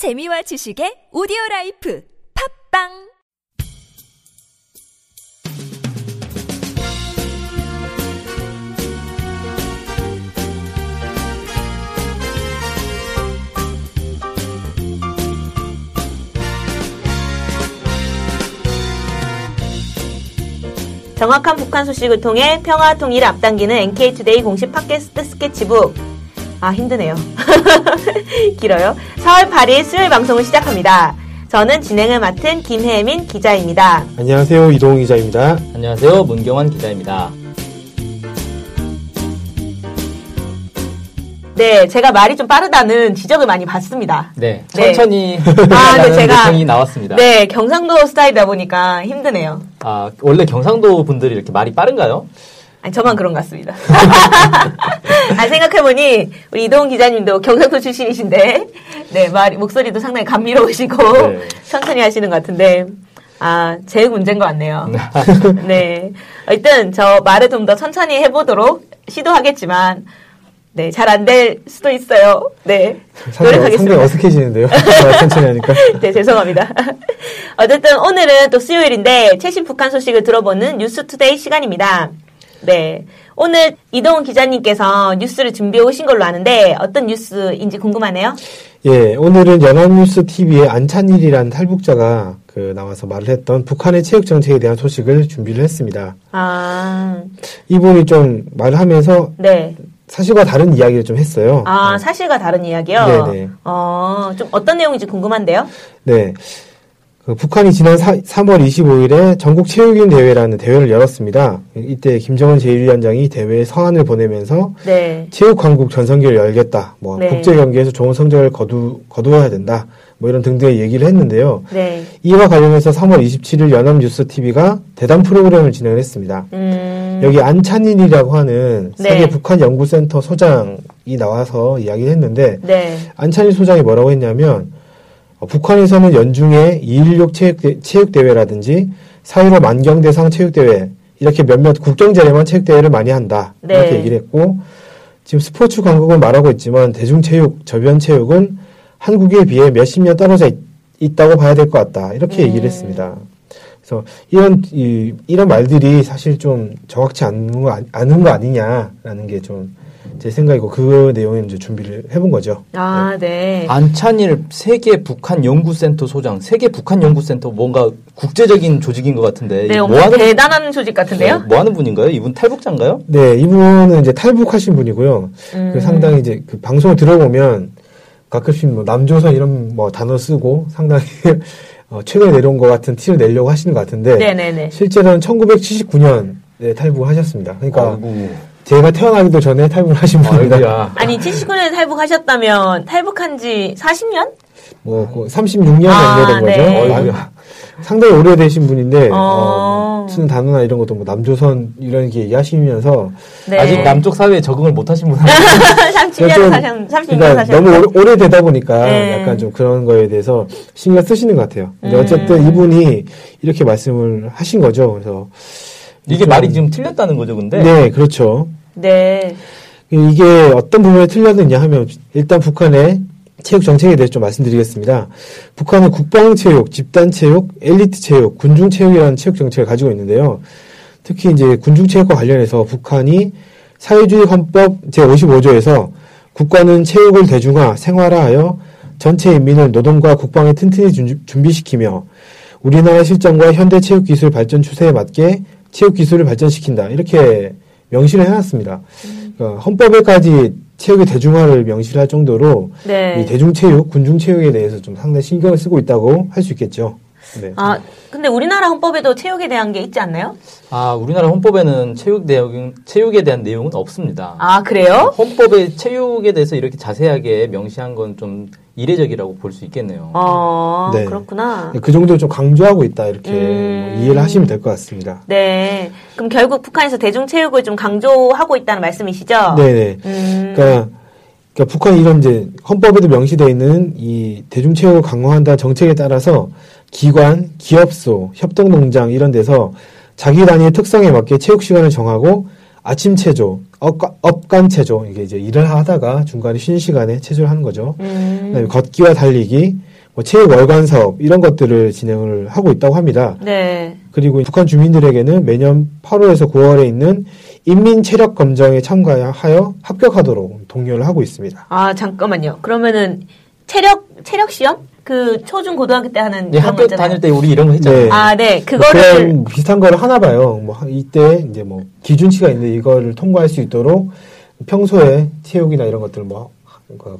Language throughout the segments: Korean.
재미와 지식의 오디오 life 팟빵 정확한 북한 소식을 통해 평화 통일을 앞당기는 NK투데이 공식 팟캐스트 스케치북. 아, 힘드네요. 길어요. 4월 8일 수요일 방송을 시작합니다. 저는 진행을 맡은 김혜민 기자입니다. 안녕하세요. 이동훈 기자입니다. 안녕하세요. 문경환 기자입니다. 네, 제가 말이 좀 빠르다는 지적을 많이 받습니다. 네, 네. 천천히 아, 네, 제가- 요청이 나왔습니다. 네, 경상도 스타일이다 보니까 힘드네요. 아, 원래 경상도 분들이 이렇게 말이 빠른가요? 아니, 저만 그런 것 같습니다. 아, 생각해보니, 우리 이동훈 기자님도 경상도 출신이신데, 네, 말, 목소리도 상당히 감미로우시고, 네. 천천히 하시는 것 같은데, 아, 제 문제인 것 같네요. 네. 하여튼, 저 말을 좀 더 천천히 해보도록 시도하겠지만, 네, 잘 안 될 수도 있어요. 네. 상당히, 상당히 노력하겠습니다. 어색해지는데요. 천천히 하니까. 네, 죄송합니다. 어쨌든 오늘은 또 수요일인데 최신 북한 소식을 들어보는 뉴스 투데이 시간입니다. 네. 오늘 이동훈 기자님께서 뉴스를 준비해 오신 걸로 아는데 어떤 뉴스인지 궁금하네요. 예, 오늘은 연합뉴스 TV의 안찬일이라는 탈북자가 그 나와서 말을 했던 북한의 체육 정책에 대한 소식을 준비를 했습니다. 아, 이분이 좀 말을 하면서 네. 사실과 다른 이야기를 좀 했어요. 아, 네. 사실과 다른 이야기요? 네네. 어, 좀 어떤 내용인지 궁금한데요? 네. 그 북한이 지난 사, 3월 25일에 전국 체육인 대회라는 대회를 열었습니다. 이때 김정은 제1위원장이 대회에 서한을 보내면서 네. 체육 강국 전성기를 열겠다. 뭐 네. 국제 경기에서 좋은 성적을 거두 거두어야 된다. 뭐 이런 등등의 얘기를 했는데요. 네. 이와 관련해서 3월 27일 연합뉴스 TV가 대담 프로그램을 진행을 했습니다. 음, 여기 안찬인이라고 하는 네. 세계 북한 연구센터 소장이 나와서 이야기를 했는데 네. 안찬인 소장이 뭐라고 했냐면 어, 북한에서는 연중에 216 체육대, 체육대회라든지 4.15 만경대상 체육대회 이렇게 몇몇 국경제례만 체육대회를 많이 한다. 네. 이렇게 얘기를 했고 지금 스포츠 강국은 말하고 있지만 대중체육, 저변체육은 한국에 비해 몇십 년 떨어져 있, 있다고 봐야 될 것 같다. 이렇게 음. 얘기를 했습니다. 그래서 이런 이, 이런 말들이 사실 좀 정확치 않은 거, 않은 거 아니냐라는 게 좀 제 생각이고 그 내용을 이제 준비를 해본 거죠. 아, 네. 안찬일 세계 북한 연구센터 소장, 세계 북한 연구센터 뭔가 국제적인 조직인 것 같은데 네, 뭐 하는 대단한 조직 같은데요? 네, 뭐 하는 분인가요? 이분 탈북자인가요? 네, 이분은 이제 탈북하신 분이고요. 음. 그 상당히 이제 그 방송을 들어보면 가끔씩 뭐 남조선 이런 뭐 단어 쓰고 상당히 어, 최근에 내려온 것 같은 티를 내려고 하시는 것 같은데 네네네. 실제로는 1979년에 탈북을 하셨습니다. 그러니까 아이고, 제가 태어나기도 전에 탈북을 하신 분입니다. 아니, 79년에 탈북하셨다면 탈북한 지 40년? 뭐 36년 아, 정도 된 거죠. 네. 아이고야. 상당히 오래되신 분인데 어. 어, 뭐 쓰는 단어나 이런 것도 뭐 남조선 이런 게 얘기하시면서 네. 아직 남쪽 사회에 적응을 못 하신 분 아니에요? 30년 좀- 사셨, 30년 그러니까 너무 오래, 오래 되다 보니까 네. 약간 좀 그런 거에 대해서 신경 쓰시는 것 같아요. 근데 음. 어쨌든 이분이 이렇게 말씀을 하신 거죠. 그래서 이게 말이 지금 틀렸다는 거죠, 근데? 네, 그렇죠. 네. 이게 어떤 부분에 틀렸느냐 하면 일단 북한의 체육 정책에 대해서 좀 말씀드리겠습니다. 북한은 국방체육, 집단체육, 엘리트체육, 군중체육이라는 체육 정책을 가지고 있는데요. 특히 이제 군중체육과 관련해서 북한이 사회주의 헌법 제55조에서 국가는 체육을 대중화, 생활화하여 전체 인민을 노동과 국방에 튼튼히 준- 준비시키며 우리나라 실정과 현대 체육 기술 발전 추세에 맞게 체육 기술을 발전시킨다. 이렇게 명시를 해놨습니다. 그러니까 헌법에까지 체육의 대중화를 명시할 정도로 네. 이 대중체육, 군중체육에 대해서 좀 상당히 신경을 쓰고 있다고 할 수 있겠죠. 네. 아, 근데 우리나라 헌법에도 체육에 대한 게 있지 않나요? 아, 우리나라 헌법에는 체육 내용, 체육에 대한 내용은 없습니다. 아, 그래요? 헌법에 체육에 대해서 이렇게 자세하게 명시한 건 좀 이례적이라고 볼 수 있겠네요. 어, 네. 그렇구나. 그 정도를 좀 강조하고 있다 이렇게 음. 뭐 이해를 하시면 될 것 같습니다. 네. 그럼 결국 북한에서 대중체육을 좀 강조하고 있다는 말씀이시죠? 네네. 음, 그러니까, 그러니까 북한이 이런 이제 헌법에도 명시되어 있는 이 대중체육을 강화한다는 정책에 따라서 기관, 기업소, 협동농장 이런 데서 자기 단위의 특성에 맞게 체육 시간을 정하고 아침 체조, 업간 체조 이게 이제 일을 하다가 중간에 쉬는 시간에 체조를 하는 거죠. 음, 그다음에 걷기와 달리기, 뭐 체육 월간 사업 이런 것들을 진행을 하고 있다고 합니다. 네. 그리고 북한 주민들에게는 매년 8월에서 9월에 있는 인민 체력 검정에 참가하여 합격하도록 독려를 하고 있습니다. 아, 잠깐만요. 그러면은 체력 체력 시험? 그 초중 고등학교 때 하는 예, 그런 학교 거 있잖아요. 다닐 때 우리 이런 거 했잖아요. 네. 아, 네. 뭐 그거를 그런 비슷한 거를 하나 봐요. 뭐 이때 이제 뭐 기준치가 있는데 이거를 통과할 수 있도록 평소에 체육이나 이런 것들을 뭐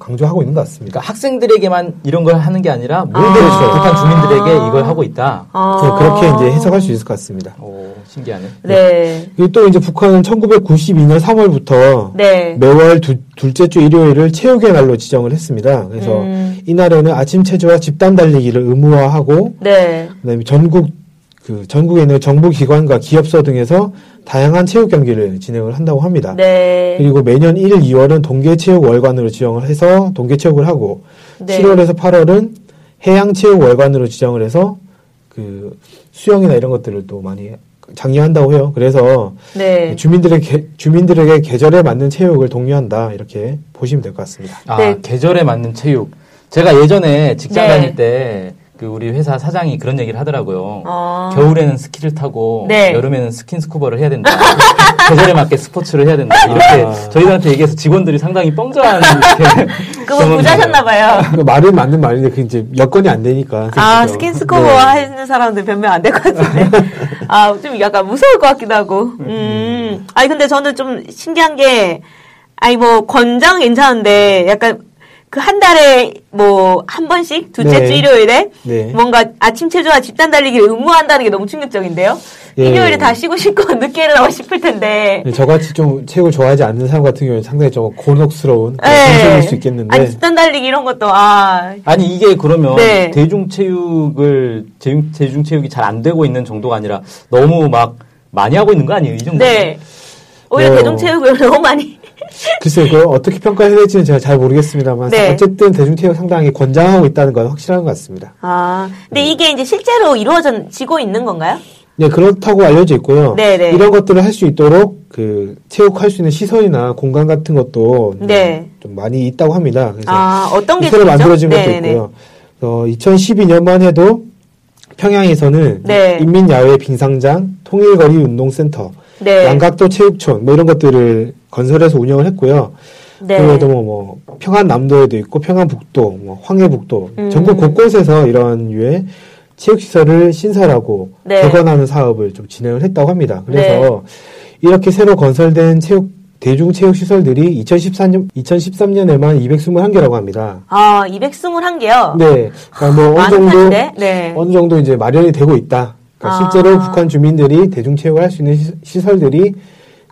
강조하고 있는 것 같습니다. 그러니까 학생들에게만 이런 걸 하는 게 아니라 모든 아. 북한 주민들에게 이걸 하고 있다. 아. 네, 그렇게 이제 해석할 수 있을 것 같습니다. 오, 신기하네. 네. 그리고 또 이제 북한은 1992년 3월부터 네. 매월 두- 둘째 주 일요일을 체육의 날로 지정을 했습니다. 그래서 음. 이날에는 아침 체조와 집단 달리기를 의무화하고 네. 그다음에 전국 그 전국에 있는 정부 기관과 기업소 등에서 다양한 체육 경기를 진행을 한다고 합니다. 네. 그리고 매년 1, 2월은 동계체육 월간으로 지정을 해서 동계체육을 하고 네. 7월에서 8월은 해양체육 월간으로 지정을 해서 그 수영이나 이런 것들을 또 많이 장려한다고 해요. 그래서 네. 주민들에게 주민들에게 계절에 맞는 체육을 독려한다 이렇게 보시면 될 것 같습니다. 아, 네. 계절에 맞는 체육. 제가 예전에 직장 네. 다닐 때 그 우리 회사 사장이 그런 얘기를 하더라고요. 어. 겨울에는 스키를 타고 네. 여름에는 스킨스쿠버를 해야 된다. 계절에 맞게 스포츠를 해야 된다. 이렇게 아. 저희들한테 얘기해서 직원들이 상당히 뻥져하는 이렇게 그거 부자셨나봐요. 그 말은 맞는 말인데 그 이제 여건이 안 되니까. 아, 그렇죠. 스킨스코버 네. 하는 사람들 변명 안 될 것 같은데. 아, 좀 약간 무서울 것 같기도 하고. 음. 아니, 근데 저는 좀 신기한 게, 아니, 뭐, 권장 괜찮은데, 약간, 그 한 달에 뭐, 한 번씩, 둘째 네. 주 일요일에, 네. 뭔가 아침 체조와 집단 달리기를 의무화한다는 게 너무 충격적인데요? 예. 일요일에 다 쉬고 싶고 늦게 일어나고 싶을 텐데. 네, 저같이 좀 체육을 좋아하지 않는 사람 같은 경우는 상당히 좀 곤혹스러운 예. 현실일 수 있겠는데. 아니, 집단 달리기 이런 것도, 아, 아니 이게 그러면 네. 대중 체육을 대중, 대중 체육이 잘 안 되고 있는 정도가 아니라 너무 막 많이 하고 있는 거 아니에요? 이 정도? 네. 오히려 어. 대중체육을 너무 많이. 글쎄요, 그걸 어떻게 평가해야 될지는 제가 잘 모르겠습니다만 네. 어쨌든 대중체육 상당히 권장하고 있다는 건 확실한 것 같습니다. 아, 근데 이게 이제 실제로 이루어지고 있는 건가요? 네, 그렇다고 알려져 있고요. 네네. 이런 것들을 할 수 있도록 그 체육할 수 있는 시설이나 공간 같은 것도 네. 좀 많이 있다고 합니다. 그래서 아, 어떤 게 새로? 만들어진 것도 네네네. 있고요. 어, 2012년만 해도 평양에서는 네. 인민야외 빙상장, 통일거리 운동센터, 네. 양각도 체육촌 뭐 이런 것들을 건설해서 운영을 했고요. 네. 그래도 뭐, 뭐 평안남도에도 있고 평안북도, 뭐 황해북도 음. 전국 곳곳에서 이런 유의 체육시설을 신설하고 네. 개관하는 사업을 좀 진행을 했다고 합니다. 그래서 네. 이렇게 새로 건설된 체육 대중체육시설들이 2014년 2013년에만 221개라고 합니다. 아, 221개요? 네, 그러니까 뭐 어느 정도? 네. 어느 정도 이제 마련이 되고 있다. 그러니까 아. 실제로 북한 주민들이 대중체육을 할 수 있는 시- 시설들이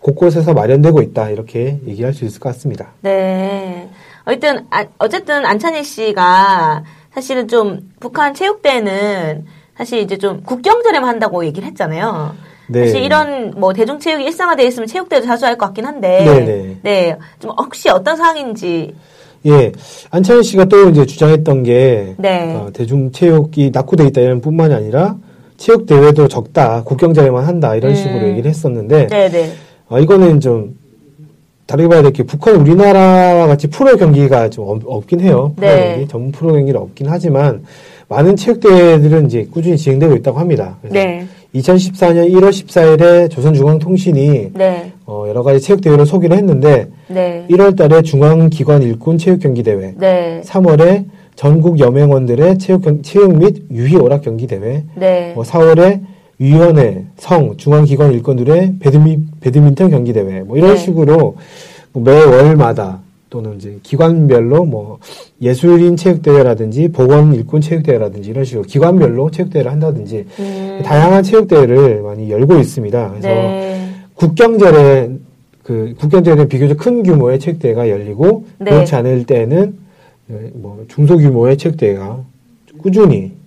곳곳에서 마련되고 있다. 이렇게 얘기할 수 있을 것 같습니다. 네. 어쨌든, 아, 어쨌든 안찬희 씨가 사실은 좀 북한 체육대회는 사실 이제 좀 국경절에만 한다고 얘기를 했잖아요. 네. 사실 이런 뭐 대중체육이 일상화되어 있으면 체육대회도 자주 할 것 같긴 한데. 네네. 네. 좀 혹시 어떤 상황인지. 예, 안찬희 씨가 또 이제 주장했던 게 네. 어, 대중체육이 낙후돼 있다 이런 뿐만이 아니라 체육 대회도 적다, 국경자에만 한다 이런 음. 식으로 얘기를 했었는데 네네. 어, 이거는 좀 다르게 봐야 될 게 북한 우리나라와 같이 프로 경기가 좀 없, 없긴 해요. 프로 네. 경기, 전문 프로 경기는 없긴 하지만 많은 체육 대회들은 이제 꾸준히 진행되고 있다고 합니다. 그래서 네. 2014년 1월 14일에 조선중앙통신이 네. 어, 여러 가지 체육 대회를 소개를 했는데 네. 1월 달에 중앙기관 일꾼 체육 경기 대회, 네. 3월에 전국 여맹원들의 체육, 경- 체육 및 유희 오락 경기 대회, 네. 뭐 4월에 위원회, 성, 중앙기관 일꾼들의 배드미, 배드민턴 경기 대회, 뭐 이런 네. 식으로 뭐 매월마다 또는 이제 기관별로 뭐 예술인 체육대회라든지 보건 일꾼 체육대회라든지 이런 식으로 기관별로 체육대회를 한다든지 음. 다양한 체육대회를 많이 열고 있습니다. 그래서 네. 국경절에 그 국경절에는 비교적 큰 규모의 체육대회가 열리고 네. 그렇지 않을 때는 네, 뭐 중소규모의 체육대회가 꾸준히 어,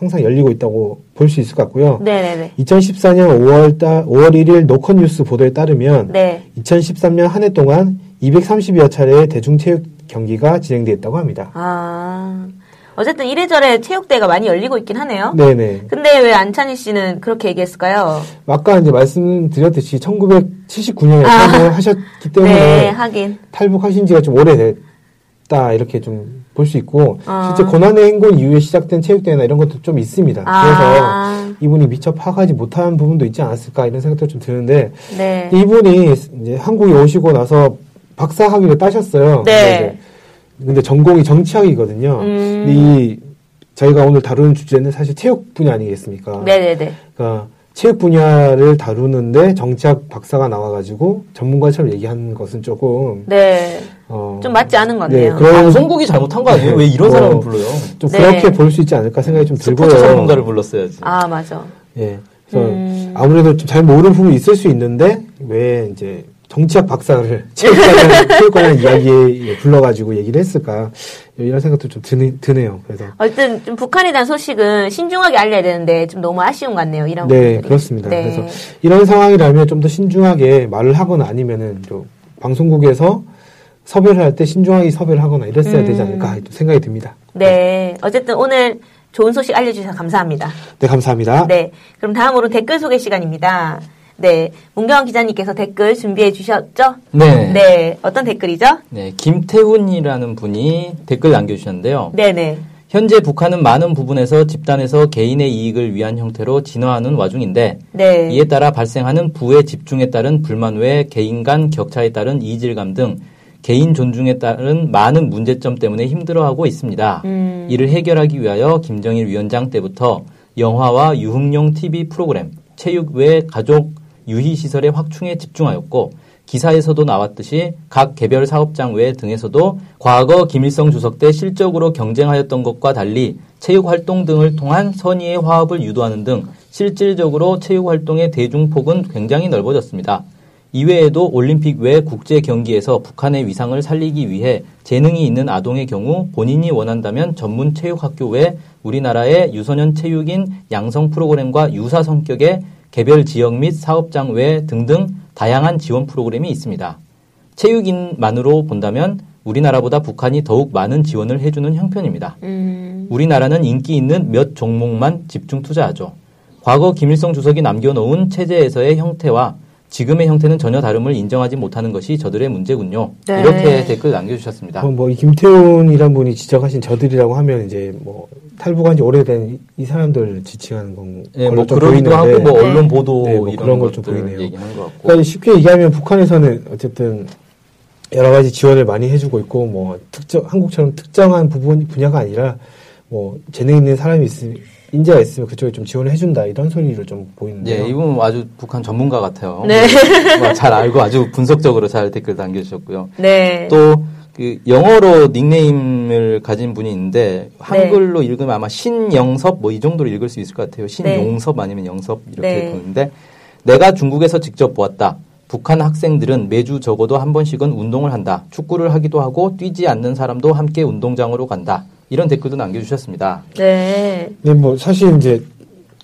항상 열리고 있다고 볼 수 있을 것 같고요. 네네네. 2014년 5월 달 5월 1일 노컷 뉴스 보도에 따르면 네. 2013년 한 해 동안 230여 차례의 대중체육 경기가 진행되었다고 합니다. 아. 어쨌든 이래저래 체육대회가 많이 열리고 있긴 하네요. 네네. 근데 왜 안찬희 씨는 그렇게 얘기했을까요? 아까 이제 말씀드렸듯이 1979년에 아. 탈북을 하셨기 때문에 네, 하긴. 탈북하신 지가 좀 오래됐다 이렇게 좀 볼 수 있고 아. 실제 고난의 행군 이후에 시작된 체육대회나 이런 것도 좀 있습니다. 아. 그래서 이분이 미처 파악하지 못한 부분도 있지 않았을까 이런 생각도 좀 드는데 네. 이분이 이제 한국에 오시고 나서 박사 학위를 따셨어요. 네. 근데, 전공이 정치학이거든요. 음. 근데 이 저희가 오늘 다루는 주제는 사실 체육 분야 아니겠습니까? 네네네. 그러니까 체육 분야를 다루는데 정치학 박사가 나와가지고 전문가처럼 얘기하는 것은 조금 네. 어, 좀 맞지 않은 것 네, 같네요. 그런 방송국이 잘못한 거 아니에요? 왜 이런 어, 사람을 불러요? 좀 네. 그렇게 볼 수 있지 않을까 생각이 좀 들고요. 스포츠 전문가를 불렀어야지. 아, 맞아. 예. 그래서 음. 아무래도 좀 잘 모르는 부분이 있을 수 있는데 왜 이제 정치학 박사를 체육 관련 체육 관련 이야기에 불러가지고 얘기를 했을까 이런 생각도 좀 드네, 드네요. 그래서 어쨌든 좀 북한에 대한 소식은 신중하게 알려야 되는데 좀 너무 아쉬운 것 같네요. 이런 네 부분들이. 그렇습니다. 네. 그래서 이런 상황이라면 좀 더 신중하게 말을 하거나 아니면은 좀 방송국에서 섭외를 할 때 신중하게 섭외를 하거나 이랬어야 되지 않을까 또 생각이 듭니다. 네. 어쨌든 오늘 좋은 소식 알려주셔서 감사합니다. 네 감사합니다. 네. 그럼 다음으로 댓글 소개 시간입니다. 네. 문경원 기자님께서 댓글 준비해 주셨죠? 네. 네. 어떤 댓글이죠? 네, 김태훈이라는 분이 댓글 남겨주셨는데요. 네네. 현재 북한은 많은 부분에서 집단에서 개인의 이익을 위한 형태로 진화하는 와중인데 네. 이에 따라 발생하는 부의 집중에 따른 불만 외 개인 간 격차에 따른 이질감 등 개인 존중에 따른 많은 문제점 때문에 힘들어하고 있습니다. 음. 이를 해결하기 위하여 김정일 위원장 때부터 영화와 유흥용 TV 프로그램, 체육 외 가족 유희 시설의 확충에 집중하였고 기사에서도 나왔듯이 각 개별 사업장 외 등에서도 과거 김일성 주석 때 실적으로 경쟁하였던 것과 달리 체육 활동 등을 통한 선의의 화합을 유도하는 등 실질적으로 체육 활동의 대중폭은 굉장히 넓어졌습니다. 이외에도 올림픽 외 국제 경기에서 북한의 위상을 살리기 위해 재능이 있는 아동의 경우 본인이 원한다면 전문 체육학교 외 우리나라의 유소년 체육인 양성 프로그램과 유사 성격의 개별 지역 및 사업장 외 등등 다양한 지원 프로그램이 있습니다. 체육인만으로 본다면 우리나라보다 북한이 더욱 많은 지원을 해주는 형편입니다. 음. 우리나라는 인기 있는 몇 종목만 집중 투자하죠. 과거 김일성 주석이 남겨놓은 체제에서의 형태와 지금의 형태는 전혀 다름을 인정하지 못하는 것이 저들의 문제군요. 네. 이렇게 댓글 남겨주셨습니다. 어, 뭐이 김태훈이란 분이 지적하신 저들이라고 하면 이제 뭐 탈북한 지 오래된 이, 이 사람들 지칭하는 건 예, 걸로 뭐좀 그러기도 하고 뭐 네. 언론 보도 네, 뭐 이런 그런 걸좀 것들 보이네요. 얘기하는 것 같고. 그러니까 쉽게 얘기하면 북한에서는 어쨌든 여러 가지 지원을 많이 해주고 있고 뭐 특정 한국처럼 특정한 부분 분야가 아니라 뭐 재능 있는 사람이 있으면 인재가 있으면 그쪽에 좀 지원을 해준다 이런 소리를 좀 보이는데요. 예, 이분 아주 북한 전문가 같아요. 네. 뭐잘 알고 아주 분석적으로 잘 댓글 남겨주셨고요. 네. 또, 그, 영어로 닉네임을 가진 분이 있는데, 한글로 읽으면 아마 신영섭, 뭐 이 정도로 읽을 수 있을 것 같아요. 신용섭 아니면 영섭, 이렇게 네. 보는데, 내가 중국에서 직접 보았다. 북한 학생들은 매주 적어도 한 번씩은 운동을 한다. 축구를 하기도 하고, 뛰지 않는 사람도 함께 운동장으로 간다. 이런 댓글도 남겨주셨습니다. 네. 근데 뭐 사실 이제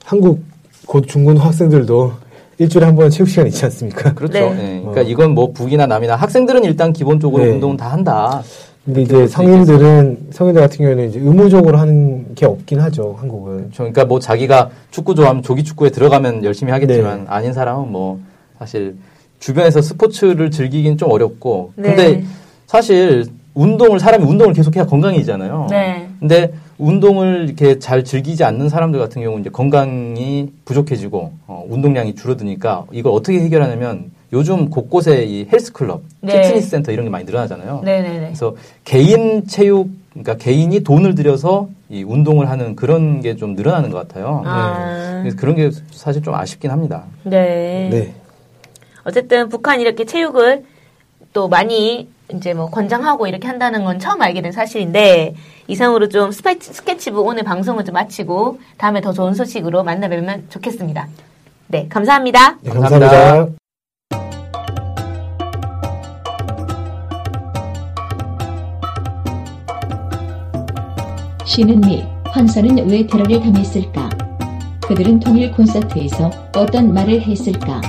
한국 곧 중군 학생들도 일주일에 한 번 체육 시간 있지 않습니까? 그렇죠. 네. 예, 그러니까 어. 이건 뭐 북이나 남이나 학생들은 일단 기본적으로 네. 운동은 다 한다. 근데 이제 수 성인들은 성인들 같은 경우에는 이제 의무적으로 하는 게 없긴 하죠 한국은. 그렇죠. 그러니까 뭐 자기가 축구 좋아하면 조기 축구에 들어가면 열심히 하겠지만 네. 아닌 사람은 뭐 사실 주변에서 스포츠를 즐기긴 좀 어렵고 네. 근데 사실 운동을 사람이 운동을 계속해야 건강해지잖아요. 네. 근데 운동을 이렇게 잘 즐기지 않는 사람들 같은 경우 이제 건강이 부족해지고 어, 운동량이 줄어드니까 이걸 어떻게 해결하냐면 요즘 곳곳에 이 헬스 클럽, 네. 피트니스 센터 이런 게 많이 늘어나잖아요. 네네네. 그래서 개인 체육, 그러니까 개인이 돈을 들여서 이 운동을 하는 그런 게 좀 늘어나는 것 같아요. 아. 그래서 그런 게 사실 좀 아쉽긴 합니다. 네. 네. 어쨌든 북한이 이렇게 체육을 또 많이 이제 뭐 권장하고 이렇게 한다는 건 처음 알게 된 사실인데 이상으로 좀 스파이트 스케치북 오늘 방송을 좀 마치고 다음에 더 좋은 소식으로 만나 뵈면 좋겠습니다. 네, 감사합니다. 네, 감사합니다. 감사합니다. 신은미 황선은 왜 테러를 당했을까? 그들은 통일 콘서트에서 어떤 말을 했을까?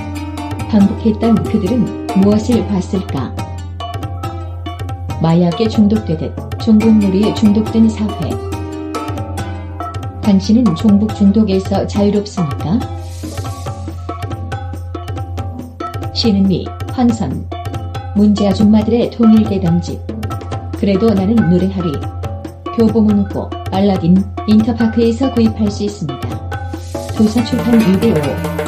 반복했던 그들은 무엇을 봤을까? 마약에 중독되듯 중국 놀이에 중독된 사회. 당신은 종북 중독에서 자유롭습니까? 쉬는 미 환선 문제 아줌마들의 통일대 담집. 그래도 나는 노래하리. 교보문고, 알라딘, 인터파크에서 구입할 수 있습니다. 도서 출판 6일 5